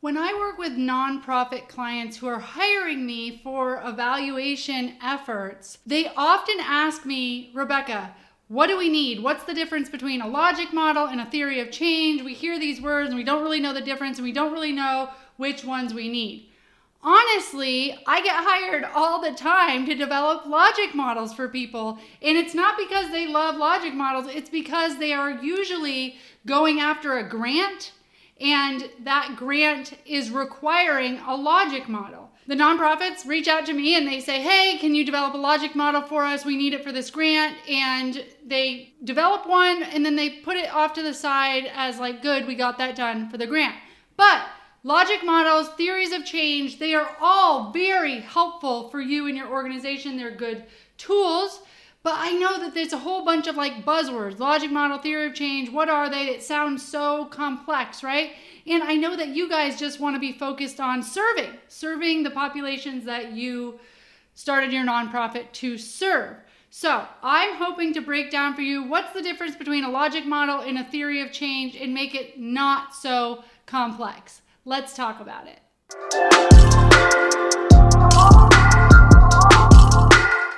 When I work with nonprofit clients who are hiring me for evaluation efforts, they often ask me, Rebecca, what do we need? What's the difference between a logic model and a theory of change? We hear these words and we don't really know the difference and we don't really know which ones we need. Honestly, I get hired all the time to develop logic models for people. And it's not because they love logic models, it's because they are usually going after a grant and that grant is requiring a logic model. The nonprofits reach out to me and they say, Hey, can you develop a logic model for us? We need it for this grant. And they develop one and then they put it off to the side as, like, good, we got that done for the grant. But logic models, theories of change, they are all very helpful for you and your organization. They're good tools but I know that there's a whole bunch of like buzzwords logic model, theory of change. What are they? It sounds so complex, right? And I know that you guys just want to be focused on serving, serving the populations that you started your nonprofit to serve. So, I'm hoping to break down for you what's the difference between a logic model and a theory of change and make it not so complex. Let's talk about it.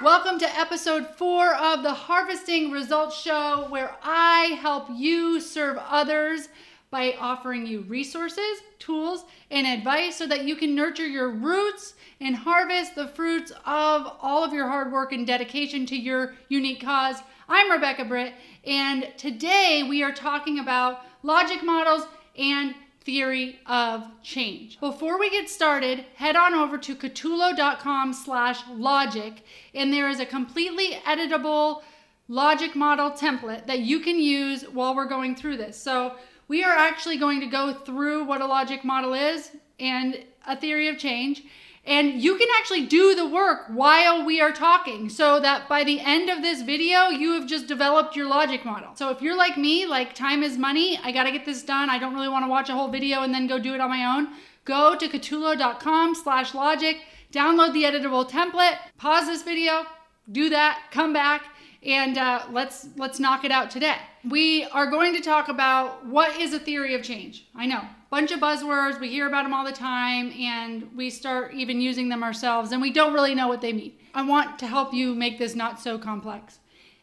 Welcome to episode four of the Harvesting Results Show, where I help you serve others by offering you resources, tools, and advice so that you can nurture your roots and harvest the fruits of all of your hard work and dedication to your unique cause. I'm Rebecca Britt, and today we are talking about logic models and theory of change. Before we get started, head on over to catulo.com slash logic, and there is a completely editable logic model template that you can use while we're going through this. So we are actually going to go through what a logic model is and a theory of change. And you can actually do the work while we are talking so that by the end of this video, you have just developed your logic model. So if you're like me, like time is money, I gotta get this done. I don't really wanna watch a whole video and then go do it on my own. Go to catulo.com slash logic, download the editable template, pause this video, do that, come back, and uh, let's let's knock it out today. We are going to talk about what is a theory of change. I know, bunch of buzzwords, we hear about them all the time, and we start even using them ourselves, and we don't really know what they mean. I want to help you make this not so complex.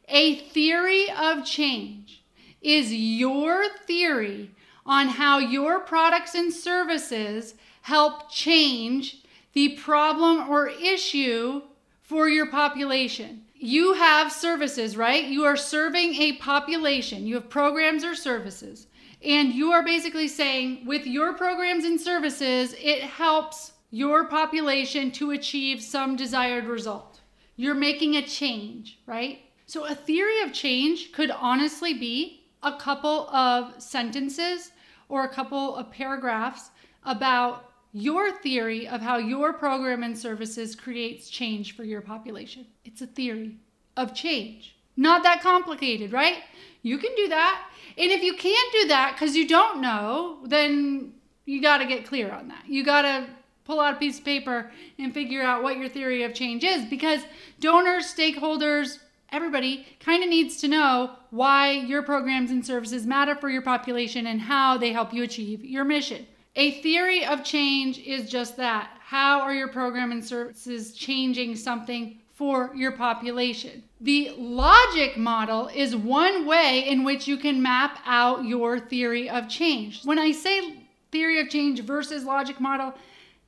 A theory of change is your theory on how your products and services help change the problem or issue for your population you have services, right? You are serving a population. You have programs or services. And you are basically saying, with your programs and services, it helps your population to achieve some desired result. You're making a change, right? So, a theory of change could honestly be a couple of sentences or a couple of paragraphs about your theory of how your program and services creates change for your population. It's a theory of change. Not that complicated, right? You can do that. And if you can't do that because you don't know, then you got to get clear on that. You got to pull out a piece of paper and figure out what your theory of change is because donors, stakeholders, everybody kind of needs to know why your programs and services matter for your population and how they help you achieve your mission. A theory of change is just that. How are your program and services changing something for your population? The logic model is one way in which you can map out your theory of change. When I say theory of change versus logic model,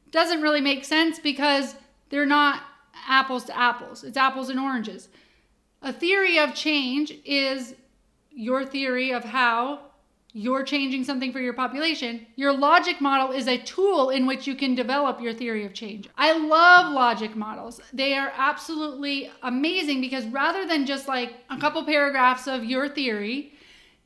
doesn't really make sense because they're not apples to apples. It's apples and oranges. A theory of change is your theory of how you're changing something for your population, your logic model is a tool in which you can develop your theory of change. I love logic models. They are absolutely amazing because rather than just like a couple paragraphs of your theory,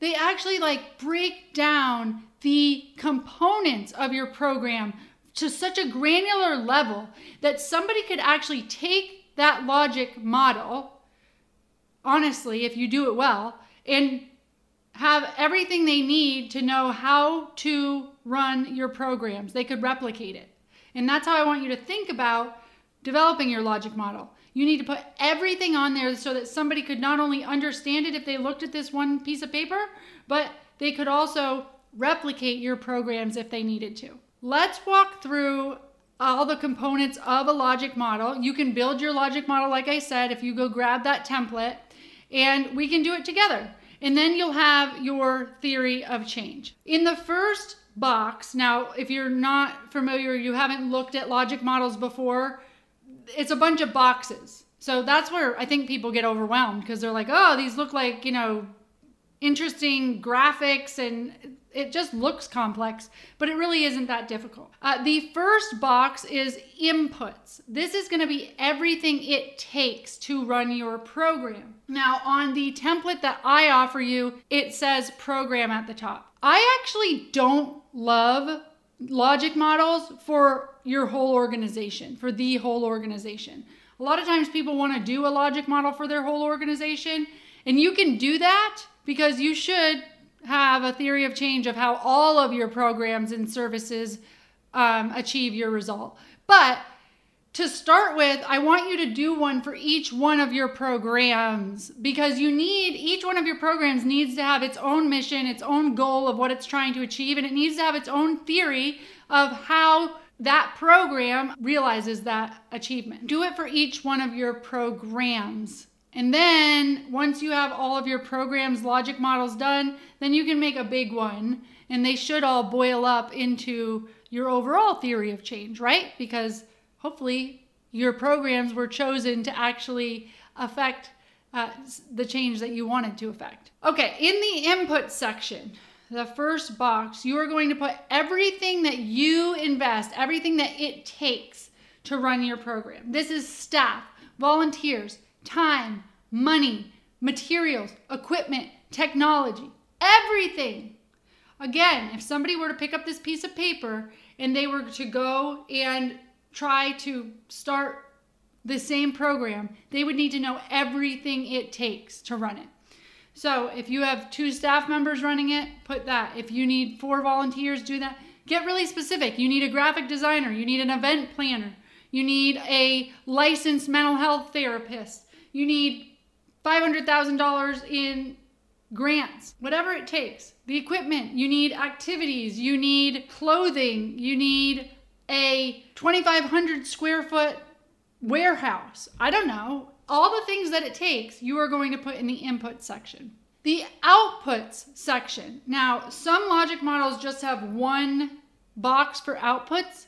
they actually like break down the components of your program to such a granular level that somebody could actually take that logic model, honestly, if you do it well, and have everything they need to know how to run your programs. They could replicate it. And that's how I want you to think about developing your logic model. You need to put everything on there so that somebody could not only understand it if they looked at this one piece of paper, but they could also replicate your programs if they needed to. let's walk through all the components of a logic model. You can build your logic model, like I said, if you go grab that template, and we can do it together. And then you'll have your theory of change. In the first box, now, if you're not familiar, you haven't looked at logic models before, it's a bunch of boxes. So that's where I think people get overwhelmed because they're like, oh, these look like, you know, interesting graphics and it just looks complex, but it really isn't that difficult. Uh, the first box is inputs. This is going to be everything it takes to run your program. Now, on the template that I offer you, it says program at the top. I actually don't love logic models for your whole organization, for the whole organization. A lot of times people want to do a logic model for their whole organization, and you can do that because you should have a theory of change of how all of your programs and services um, achieve your result. But to start with, I want you to do one for each one of your programs because you need each one of your programs needs to have its own mission, its own goal of what it's trying to achieve, and it needs to have its own theory of how that program realizes that achievement. Do it for each one of your programs. And then once you have all of your programs logic models done, then you can make a big one and they should all boil up into your overall theory of change, right? Because hopefully your programs were chosen to actually affect uh, the change that you wanted to affect. Okay, in the input section, the first box, you are going to put everything that you invest, everything that it takes to run your program. This is staff, volunteers, time, money, materials, equipment, technology, everything. Again, if somebody were to pick up this piece of paper and they were to go and try to start the same program, they would need to know everything it takes to run it. So if you have two staff members running it, put that. If you need four volunteers, do that. Get really specific. You need a graphic designer, you need an event planner, you need a licensed mental health therapist, you need $500,000 in grants, whatever it takes. The equipment, you need activities, you need clothing, you need a 2,500 square foot warehouse. I don't know. All the things that it takes, you are going to put in the input section. The outputs section. Now, some logic models just have one box for outputs.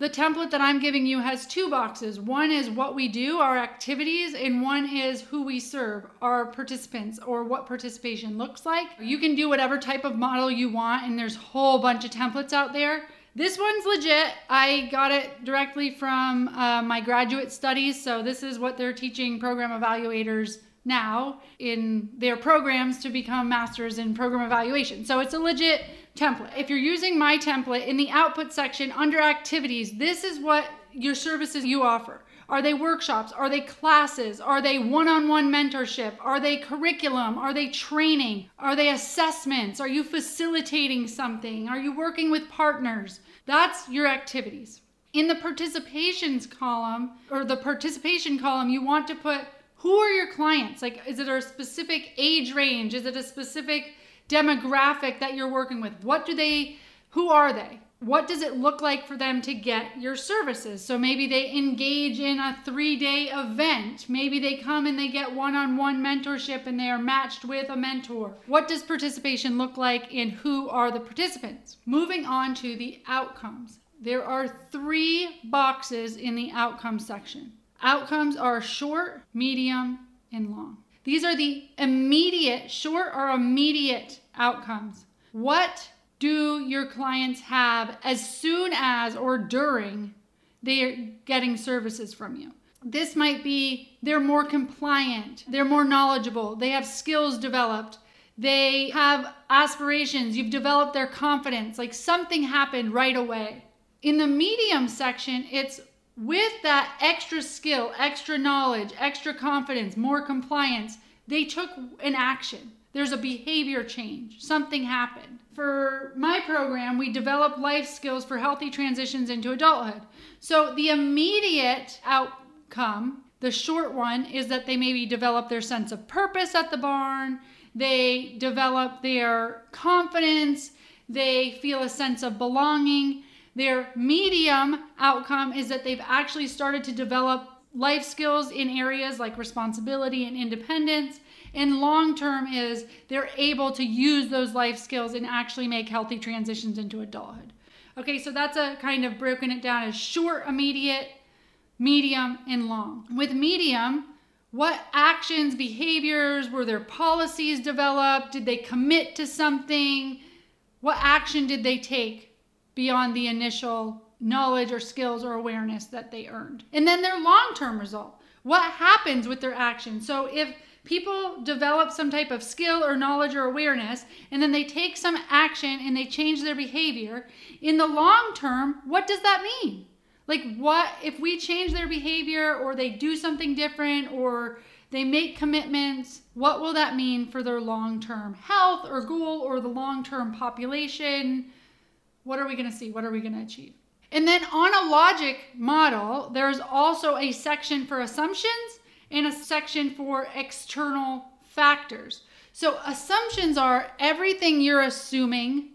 The template that I'm giving you has two boxes. One is what we do, our activities, and one is who we serve, our participants, or what participation looks like. You can do whatever type of model you want, and there's a whole bunch of templates out there. This one's legit. I got it directly from uh, my graduate studies, so this is what they're teaching program evaluators now in their programs to become masters in program evaluation. So it's a legit template. If you're using my template in the output section under activities, this is what your services you offer. Are they workshops? Are they classes? Are they one on one mentorship? Are they curriculum? Are they training? Are they assessments? Are you facilitating something? Are you working with partners? That's your activities. In the participations column or the participation column, you want to put who are your clients? Like, is it a specific age range? Is it a specific demographic that you're working with. What do they, who are they? What does it look like for them to get your services? So maybe they engage in a three day event. Maybe they come and they get one on one mentorship and they are matched with a mentor. What does participation look like and who are the participants? Moving on to the outcomes. There are three boxes in the outcome section. Outcomes are short, medium, and long. These are the immediate, short or immediate outcomes. What do your clients have as soon as or during they are getting services from you? This might be they're more compliant, they're more knowledgeable, they have skills developed, they have aspirations, you've developed their confidence, like something happened right away. In the medium section, it's with that extra skill, extra knowledge, extra confidence, more compliance, they took an action. There's a behavior change. Something happened. For my program, we develop life skills for healthy transitions into adulthood. So the immediate outcome, the short one, is that they maybe develop their sense of purpose at the barn, they develop their confidence, they feel a sense of belonging Their medium outcome is that they've actually started to develop life skills in areas like responsibility and independence. And long term is they're able to use those life skills and actually make healthy transitions into adulthood. Okay, so that's a kind of broken it down as short, immediate, medium, and long. With medium, what actions, behaviors, were their policies developed? Did they commit to something? What action did they take beyond the initial knowledge or skills or awareness that they earned? And then their long term result. What happens with their action? So if people develop some type of skill or knowledge or awareness and then they take some action and they change their behavior, in the long term, what does that mean? Like, what if we change their behavior or they do something different or they make commitments? What will that mean for their long term health or goal or the long term population? What are we going to see? What are we going to achieve? And then on a logic model, there's also a section for assumptions and a section for external factors. So, assumptions are everything you're assuming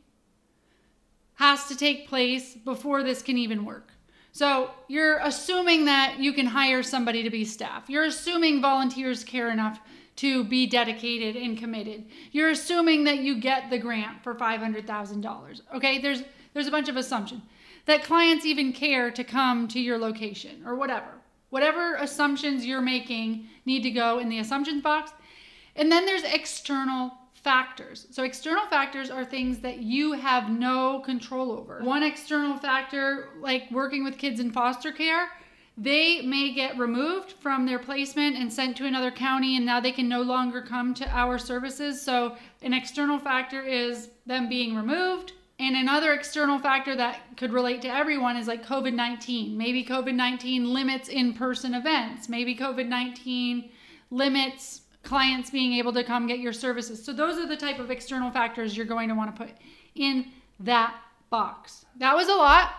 has to take place before this can even work. So you're assuming that you can hire somebody to be staff. You're assuming volunteers care enough to be dedicated and committed. You're assuming that you get the grant for $500,000. Okay? There's there's a bunch of assumption that clients even care to come to your location or whatever. Whatever assumptions you're making need to go in the assumptions box. And then there's external factors. So, external factors are things that you have no control over. One external factor, like working with kids in foster care, they may get removed from their placement and sent to another county, and now they can no longer come to our services. So, an external factor is them being removed. And another external factor that could relate to everyone is like COVID 19. Maybe COVID 19 limits in person events. Maybe COVID 19 limits clients being able to come get your services. So those are the type of external factors you're going to want to put in that box. That was a lot.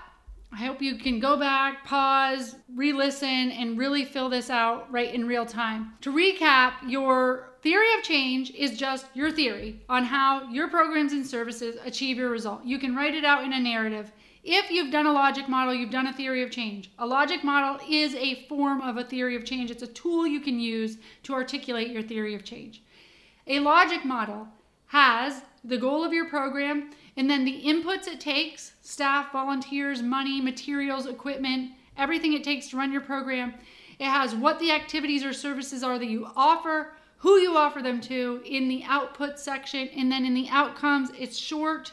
I hope you can go back, pause, re listen, and really fill this out right in real time. To recap, your theory of change is just your theory on how your programs and services achieve your result. You can write it out in a narrative if you've done a logic model, you've done a theory of change. A logic model is a form of a theory of change. It's a tool you can use to articulate your theory of change. A logic model has the goal of your program and then the inputs it takes staff, volunteers, money, materials, equipment, everything it takes to run your program. It has what the activities or services are that you offer, who you offer them to in the output section, and then in the outcomes, it's short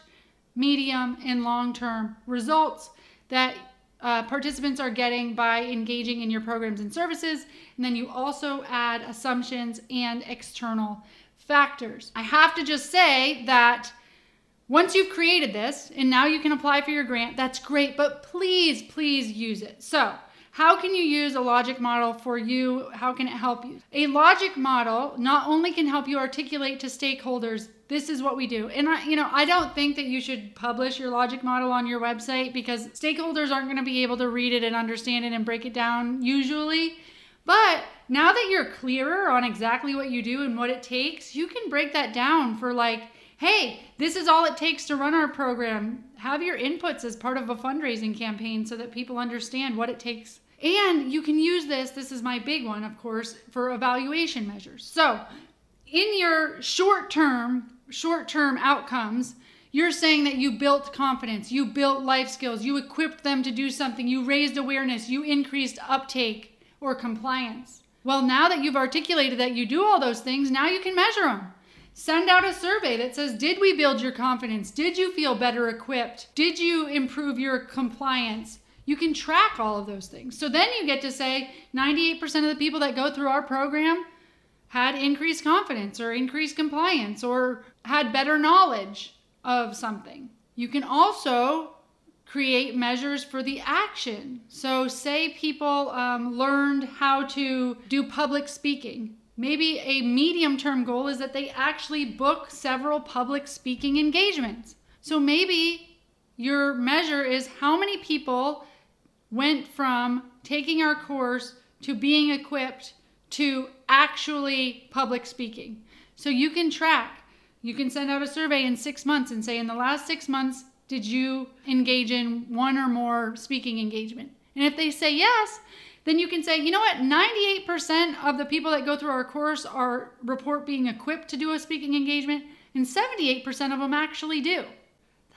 medium, and long term results that uh, participants are getting by engaging in your programs and services. And then you also add assumptions and external factors. I have to just say that once you've created this and now you can apply for your grant, that's great, but please, please use it. So, how can you use a logic model for you? How can it help you? A logic model not only can help you articulate to stakeholders this is what we do. And I, you know, I don't think that you should publish your logic model on your website because stakeholders aren't going to be able to read it and understand it and break it down usually. But now that you're clearer on exactly what you do and what it takes, you can break that down for like, hey, this is all it takes to run our program. Have your inputs as part of a fundraising campaign so that people understand what it takes. And you can use this, this is my big one, of course, for evaluation measures. So, in your short term short term outcomes, you're saying that you built confidence, you built life skills, you equipped them to do something, you raised awareness, you increased uptake or compliance. Well, now that you've articulated that you do all those things, now you can measure them. Send out a survey that says, Did we build your confidence? Did you feel better equipped? Did you improve your compliance? You can track all of those things. So then you get to say 98% of the people that go through our program had increased confidence or increased compliance or had better knowledge of something. You can also create measures for the action. So, say people um, learned how to do public speaking. Maybe a medium term goal is that they actually book several public speaking engagements. So, maybe your measure is how many people went from taking our course to being equipped to actually public speaking. So you can track. You can send out a survey in six months and say, in the last six months, did you engage in one or more speaking engagement? And if they say yes, then you can say, you know what, 98% of the people that go through our course are report being equipped to do a speaking engagement, and 78% of them actually do.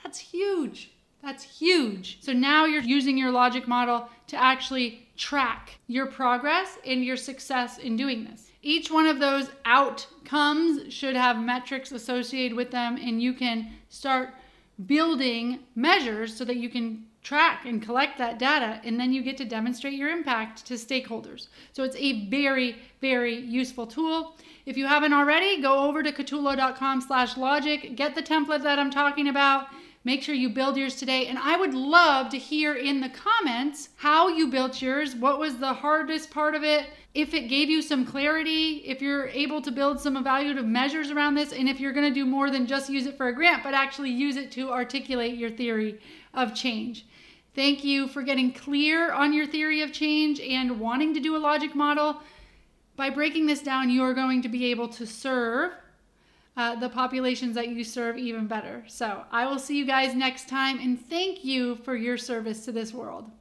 That's huge. That's huge. So now you're using your logic model to actually track your progress and your success in doing this. Each one of those outcomes should have metrics associated with them, and you can start building measures so that you can track and collect that data and then you get to demonstrate your impact to stakeholders. So it's a very, very useful tool. If you haven't already, go over to katulo.com slash logic, get the template that I'm talking about. Make sure you build yours today. And I would love to hear in the comments how you built yours. What was the hardest part of it? If it gave you some clarity, if you're able to build some evaluative measures around this, and if you're going to do more than just use it for a grant, but actually use it to articulate your theory of change. Thank you for getting clear on your theory of change and wanting to do a logic model. By breaking this down, you are going to be able to serve uh, the populations that you serve even better. So I will see you guys next time and thank you for your service to this world.